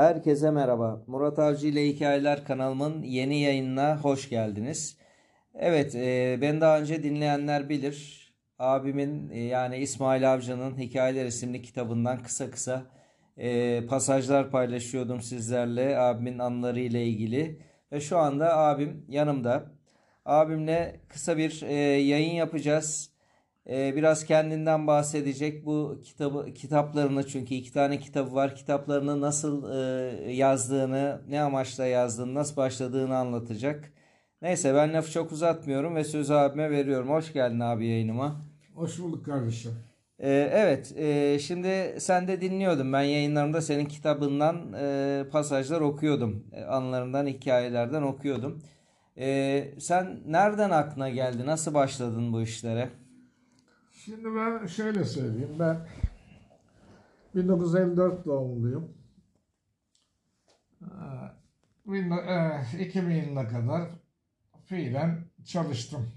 Herkese merhaba. Murat Avcı ile Hikayeler kanalımın yeni yayınına hoş geldiniz. Evet, e, ben daha önce dinleyenler bilir. Abimin e, yani İsmail Avcı'nın Hikayeler isimli kitabından kısa kısa e, pasajlar paylaşıyordum sizlerle abimin anıları ile ilgili. Ve şu anda abim yanımda. Abimle kısa bir e, yayın yapacağız. E, biraz kendinden bahsedecek. Bu kitabı kitaplarını çünkü iki tane kitabı var. Kitaplarını nasıl e, yazdığını, ne amaçla yazdığını, nasıl başladığını anlatacak. Neyse ben lafı çok uzatmıyorum ve sözü abime veriyorum. Hoş geldin abi yayınıma. Hoş bulduk kardeşim. Ee, evet, e, şimdi sen de dinliyordun. Ben yayınlarımda senin kitabından e, pasajlar okuyordum. E, anılarından, hikayelerden okuyordum. E, sen nereden aklına geldi? Nasıl başladın bu işlere? Şimdi ben şöyle söyleyeyim. Ben 1954 doğumluyum. Ee, bin- e, 2000 yılına kadar fiilen çalıştım.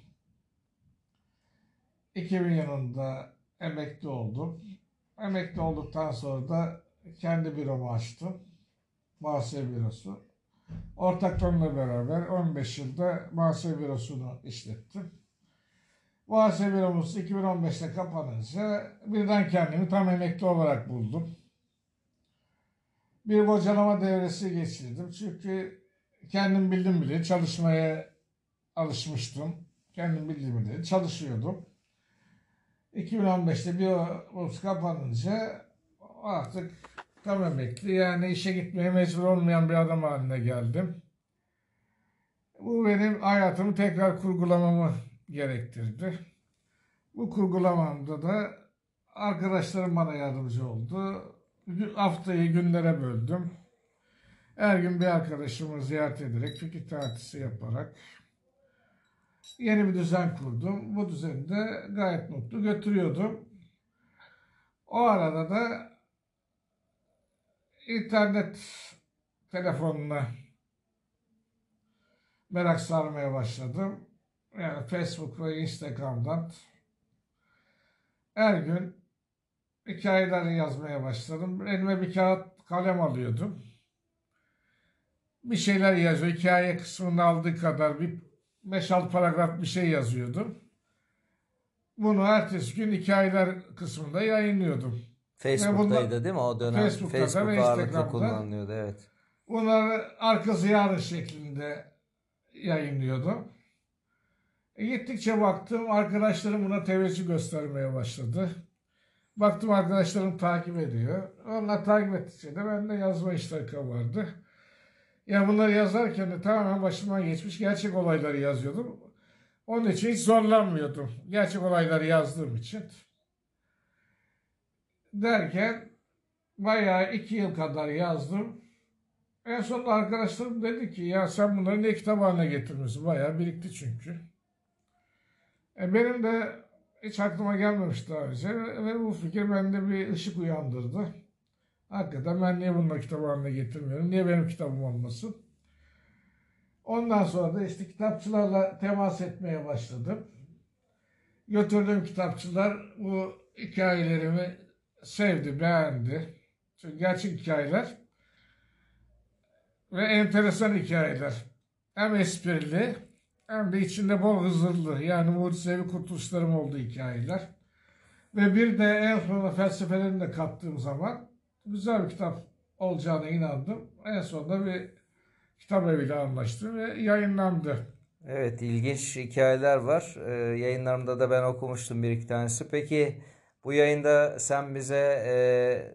2000 yılında emekli oldum. Emekli olduktan sonra da kendi büromu açtım. Muhasebe bürosu. Ortaklarımla beraber 15 yılda muhasebe bürosunu işlettim. Muhasebe büromuz 2015'te kapanınca birden kendimi tam emekli olarak buldum. Bir bocalama devresi geçirdim. Çünkü kendim bildim bile çalışmaya alışmıştım. Kendim bildiğim bile çalışıyordum. 2015'te büromuz kapanınca artık tam emekli yani işe gitmeye mecbur olmayan bir adam haline geldim. Bu benim hayatımı tekrar kurgulamamı gerektirdi. Bu kurgulamamda da arkadaşlarım bana yardımcı oldu. Haftayı günlere böldüm. Her gün bir arkadaşımı ziyaret ederek, fikir tartısı yaparak yeni bir düzen kurdum. Bu düzeni de gayet mutlu götürüyordum. O arada da internet telefonuna merak sarmaya başladım. Yani Facebook ve Instagram'dan her gün hikayeler yazmaya başladım. Elime bir kağıt kalem alıyordum. Bir şeyler yazıyor. Hikaye kısmını aldığı kadar bir 5-6 paragraf bir şey yazıyordum. Bunu ertesi gün hikayeler kısmında yayınlıyordum. Facebook'taydı değil mi o dönem? Facebook'ta Facebook ve Instagram'da. kullanılıyordu evet. Bunları arkası yarın şeklinde yayınlıyordum. E, gittikçe baktım arkadaşlarım buna teveccüh göstermeye başladı. Baktım arkadaşlarım takip ediyor. Onlar takip ettikçe de bende yazma iştahı vardı. Ya bunları yazarken de tamamen başımdan geçmiş gerçek olayları yazıyordum. Onun için hiç zorlanmıyordum. Gerçek olayları yazdığım için. Derken bayağı iki yıl kadar yazdım. En sonunda arkadaşlarım dedi ki ya sen bunları ne kitap haline getirmişsin? Bayağı birikti çünkü. E benim de hiç aklıma gelmemişti daha önce ve bu fikir bende bir ışık uyandırdı. Hakikaten ben niye bunları kitap haline getirmiyorum? Niye benim kitabım olmasın? Ondan sonra da işte kitapçılarla temas etmeye başladım. Götürdüğüm kitapçılar bu hikayelerimi sevdi, beğendi. Çünkü gerçek hikayeler ve enteresan hikayeler. Hem esprili hem de içinde bol hızırlı yani mucizevi kurtuluşlarım olduğu hikayeler. Ve bir de en sonunda felsefelerini de kattığım zaman güzel bir kitap olacağına inandım. En sonunda bir kitap eviyle anlaştım ve yayınlandı. Evet ilginç hikayeler var. Ee, yayınlarımda da ben okumuştum bir iki tanesi. Peki bu yayında sen bize e,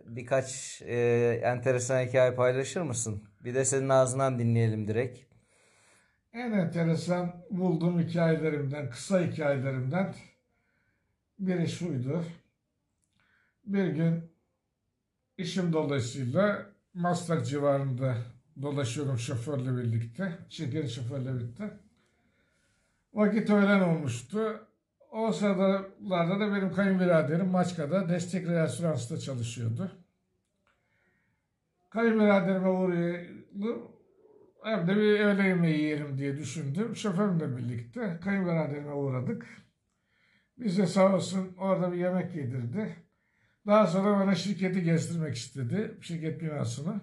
birkaç e, enteresan hikaye paylaşır mısın? Bir de senin ağzından dinleyelim direkt. En enteresan bulduğum hikayelerimden, kısa hikayelerimden biri şuydu. Bir gün işim dolayısıyla Maslak civarında dolaşıyorum şoförle birlikte, şirket şoförle birlikte. Vakit öğlen olmuştu. O sıralarda da benim kayınbiraderim Maçka'da destek restoransında çalışıyordu. Kayınbiraderime uğrayalım. Hem de bir öğle yemeği yiyelim diye düşündüm. Şoförümle birlikte kayınbiraderime uğradık. Biz de sağ olsun orada bir yemek yedirdi. Daha sonra bana şirketi gezdirmek istedi. Şirket binasını.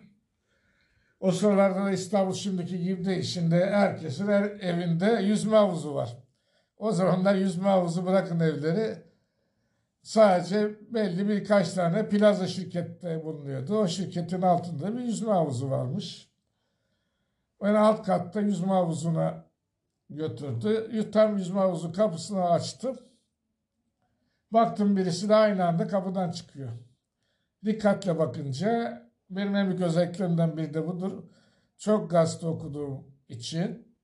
O sıralarda da İstanbul şimdiki gibi değil. Şimdi herkesin her evinde yüzme havuzu var. O zamanlar yüzme havuzu bırakın evleri. Sadece belli birkaç tane plaza şirkette bulunuyordu. O şirketin altında bir yüzme havuzu varmış. Beni alt katta yüzme havuzuna götürdü. Tam yüzme havuzu kapısını açtım. Baktım birisi de aynı anda kapıdan çıkıyor. Dikkatle bakınca benim en büyük özelliklerimden biri de budur. Çok gazete okuduğum için,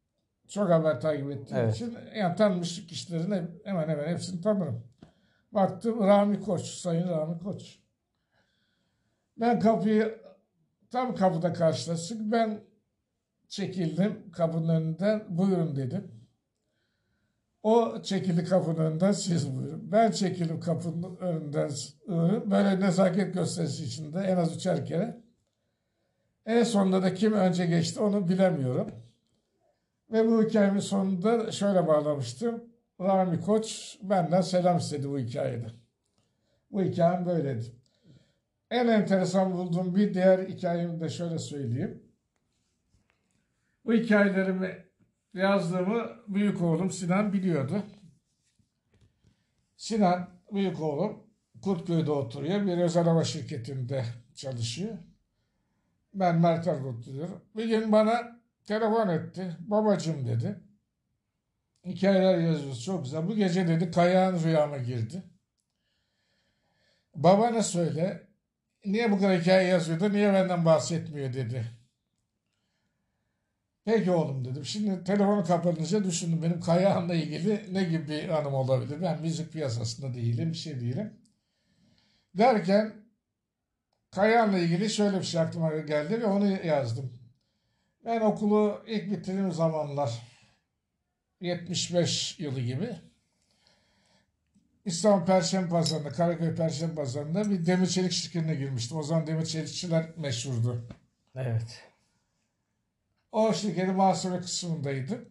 çok haber takip ettiğim Evet. için yani tanınmış kişilerin hep- hemen hemen hepsini tanırım. Baktım Rami Koç, Sayın Rami Koç. Ben kapıyı tam kapıda karşılaştık. Ben çekildim kapının önünden. Buyurun dedim. O çekildi kapının önünden siz buyurun. Ben çekildim kapının önünden böyle nezaket gösterisi içinde en az üçer kere. En sonunda da kim önce geçti onu bilemiyorum. Ve bu hikayemin sonunda şöyle bağlamıştım. Rami Koç benden selam istedi bu hikayede. Bu hikayem böyleydi. En enteresan bulduğum bir diğer hikayemi de şöyle söyleyeyim. Bu hikayelerimi yazdığımı büyük oğlum Sinan biliyordu. Sinan büyük oğlum Kurtköy'de oturuyor. Bir özel hava şirketinde çalışıyor. Ben Merter'de oturuyorum. Bir gün bana telefon etti. Babacım dedi. Hikayeler yazıyoruz çok güzel. Bu gece dedi kayağın rüyama girdi. Babana söyle niye bu kadar hikaye yazıyordu niye benden bahsetmiyor dedi. Peki oğlum dedim. Şimdi telefonu kapanınca düşündüm benim kayağımla ilgili ne gibi bir anım olabilir. Ben müzik piyasasında değilim bir şey değilim. Derken kayağımla ilgili şöyle bir şey aklıma geldi ve onu yazdım. Ben okulu ilk bitirdiğim zamanlar 75 yılı gibi İstanbul Perşembe Pazarı'nda, Karaköy Perşembe Pazarı'nda bir demir çelik şirketine girmiştim. O zaman demir çelikçiler meşhurdu. Evet. O şirketin muhasebe kısmındaydı.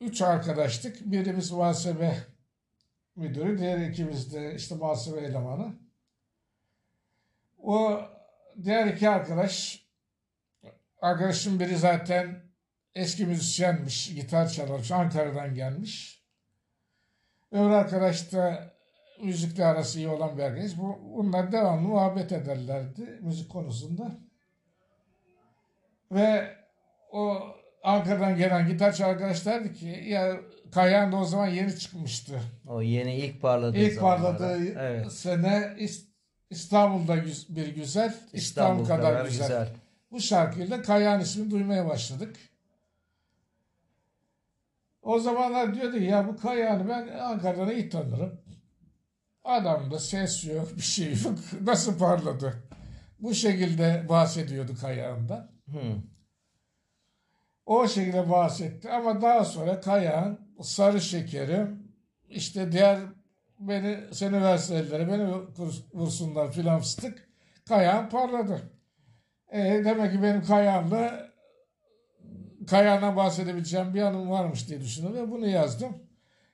Üç arkadaştık. Birimiz muhasebe müdürü, diğer ikimiz de işte muhasebe elemanı. O diğer iki arkadaş, arkadaşın biri zaten eski müzisyenmiş, gitar çalarmış, Ankara'dan gelmiş. Öbür arkadaş da müzikle arası iyi olan bir arkadaş. Bu, bunlar devamlı muhabbet ederlerdi müzik konusunda. Ve o Ankara'dan gelen gitarcı arkadaş derdi ki ya Kayan da o zaman yeni çıkmıştı. O yeni ilk parladığı İlk zamanlarda. parladığı Evet. sene İs- İstanbul'da bir güzel, İstanbul, kadar, güzel. Bu şarkıyla Kayan ismini duymaya başladık. O zamanlar diyordu ya bu Kayan'ı ben Ankara'dan iyi tanırım. Adamda ses yok, bir şey yok. Nasıl parladı? Bu şekilde bahsediyordu Kayan'dan. Hı. O şekilde bahsetti ama daha sonra Kayahan, Sarı Şekerim, işte diğer beni seni verseler beni vurs- vursunlar filan fıstık. Kayahan parladı. E, demek ki benim Kayahan'la Kayahan'dan bahsedebileceğim bir anım varmış diye düşündüm ve bunu yazdım.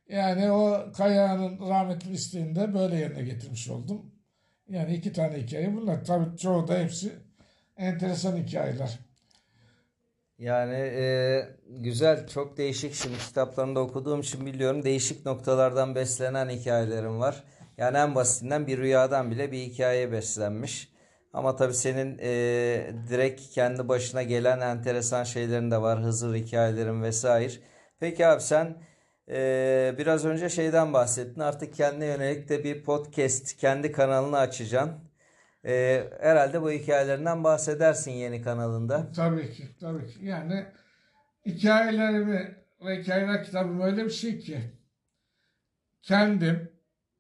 Yani o Kayahan'ın rahmetli isteğini böyle yerine getirmiş oldum. Yani iki tane hikaye bunlar. Tabii çoğu da hepsi enteresan hikayeler. Yani e, güzel, çok değişik. Şimdi kitaplarında okuduğum için biliyorum. Değişik noktalardan beslenen hikayelerim var. Yani en basitinden bir rüyadan bile bir hikaye beslenmiş. Ama tabii senin e, direkt kendi başına gelen enteresan şeylerin de var. Hızır hikayelerin vesaire. Peki abi sen e, biraz önce şeyden bahsettin. Artık kendine yönelik de bir podcast, kendi kanalını açacaksın. E, herhalde bu hikayelerinden bahsedersin yeni kanalında. Tabii ki, tabii ki. Yani hikayelerimi ve hikayeler kitabım öyle bir şey ki kendim,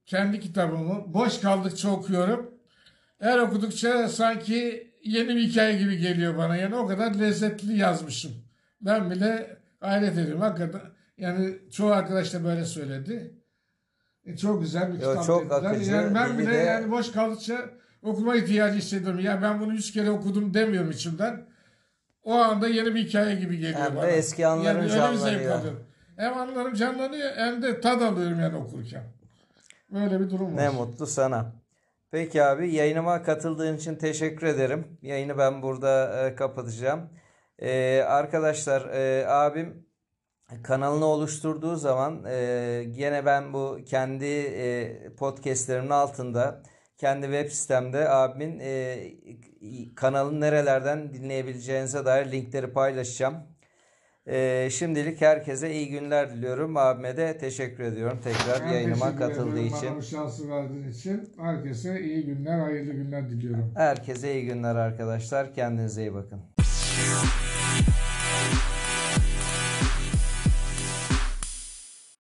kendi kitabımı boş kaldıkça okuyorum. Her okudukça sanki yeni bir hikaye gibi geliyor bana. Yani o kadar lezzetli yazmışım. Ben bile hayret ediyorum. Hakikaten yani çoğu arkadaş da böyle söyledi. E, çok güzel bir Yo, kitap çok dediler. akıcı, Yani ben bile de- yani boş kaldıkça okuma ihtiyacı hissediyorum. Ya ben bunu yüz kere okudum demiyorum içimden. O anda yeni bir hikaye gibi geliyor Hem bana. eski anların yani canlanıyor. Hem anılarım canlanıyor hem de tad alıyorum yani okurken. Böyle bir durum var. Ne mutlu sana. Peki abi yayınıma katıldığın için teşekkür ederim. Yayını ben burada e, kapatacağım. Ee, arkadaşlar e, abim kanalını oluşturduğu zaman e, gene ben bu kendi e, podcastlerimin altında kendi web sitemde abimin e, kanalını nerelerden dinleyebileceğinize dair linkleri paylaşacağım. E, şimdilik herkese iyi günler diliyorum. Abime de teşekkür ediyorum tekrar Ben yayınıma katıldığı ederim için. Bana bu şansı verdiğin için. Herkese iyi günler, hayırlı günler diliyorum. Herkese iyi günler arkadaşlar. Kendinize iyi bakın.